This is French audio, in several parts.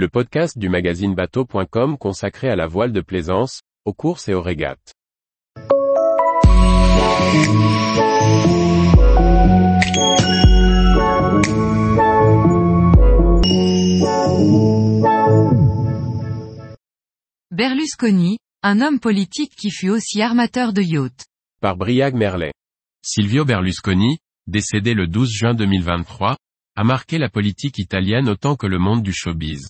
le podcast du magazine bateau.com consacré à la voile de plaisance, aux courses et aux régates. Berlusconi, un homme politique qui fut aussi armateur de yachts. Par Briag Merlet. Silvio Berlusconi, décédé le 12 juin 2023, a marqué la politique italienne autant que le monde du showbiz.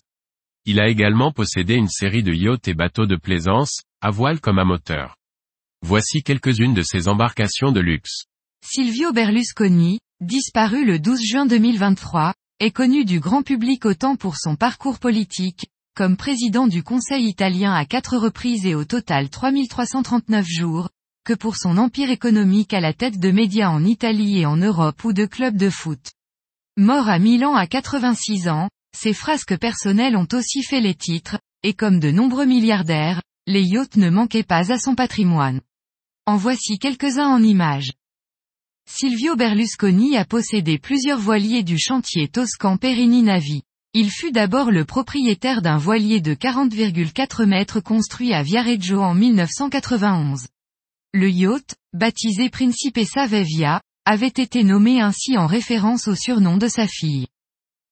Il a également possédé une série de yachts et bateaux de plaisance, à voile comme à moteur. Voici quelques-unes de ses embarcations de luxe. Silvio Berlusconi, disparu le 12 juin 2023, est connu du grand public autant pour son parcours politique, comme président du Conseil italien à quatre reprises et au total 3339 jours, que pour son empire économique à la tête de médias en Italie et en Europe ou de clubs de foot. Mort à Milan à 86 ans, ses frasques personnelles ont aussi fait les titres, et comme de nombreux milliardaires, les yachts ne manquaient pas à son patrimoine. En voici quelques-uns en images. Silvio Berlusconi a possédé plusieurs voiliers du chantier toscan Perini Navi. Il fut d'abord le propriétaire d'un voilier de 40,4 mètres construit à Viareggio en 1991. Le yacht, baptisé Principessa Vevia, avait été nommé ainsi en référence au surnom de sa fille.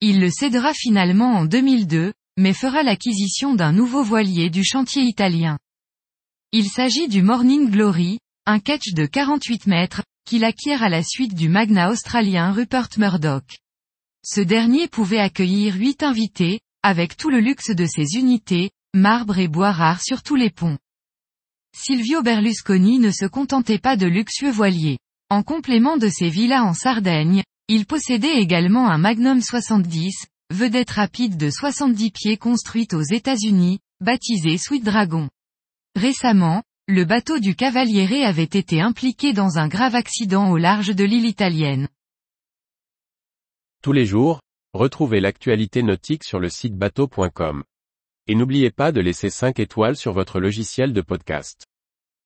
Il le cédera finalement en 2002, mais fera l'acquisition d'un nouveau voilier du chantier italien. Il s'agit du Morning Glory, un catch de 48 mètres, qu'il acquiert à la suite du magnat australien Rupert Murdoch. Ce dernier pouvait accueillir 8 invités, avec tout le luxe de ses unités, marbre et bois rares sur tous les ponts. Silvio Berlusconi ne se contentait pas de luxueux voiliers. En complément de ses villas en Sardaigne, il possédait également un Magnum 70, vedette rapide de 70 pieds construite aux États-Unis, baptisé Sweet Dragon. Récemment, le bateau du Cavaliere avait été impliqué dans un grave accident au large de l'île italienne. Tous les jours, retrouvez l'actualité nautique sur le site bateau.com. Et n'oubliez pas de laisser 5 étoiles sur votre logiciel de podcast.